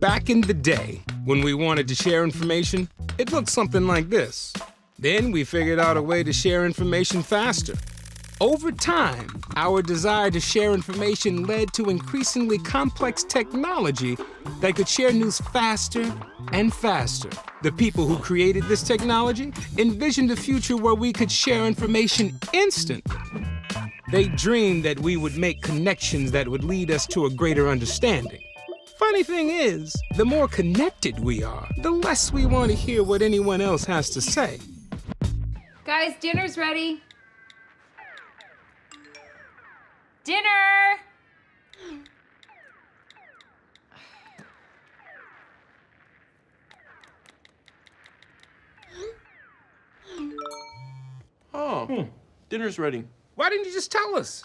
Back in the day, when we wanted to share information, it looked something like this. Then we figured out a way to share information faster. Over time, our desire to share information led to increasingly complex technology that could share news faster and faster. The people who created this technology envisioned a future where we could share information instantly. They dreamed that we would make connections that would lead us to a greater understanding. Funny thing is, the more connected we are, the less we want to hear what anyone else has to say. Guys, dinner's ready. Dinner! Oh, hmm. dinner's ready. Why didn't you just tell us?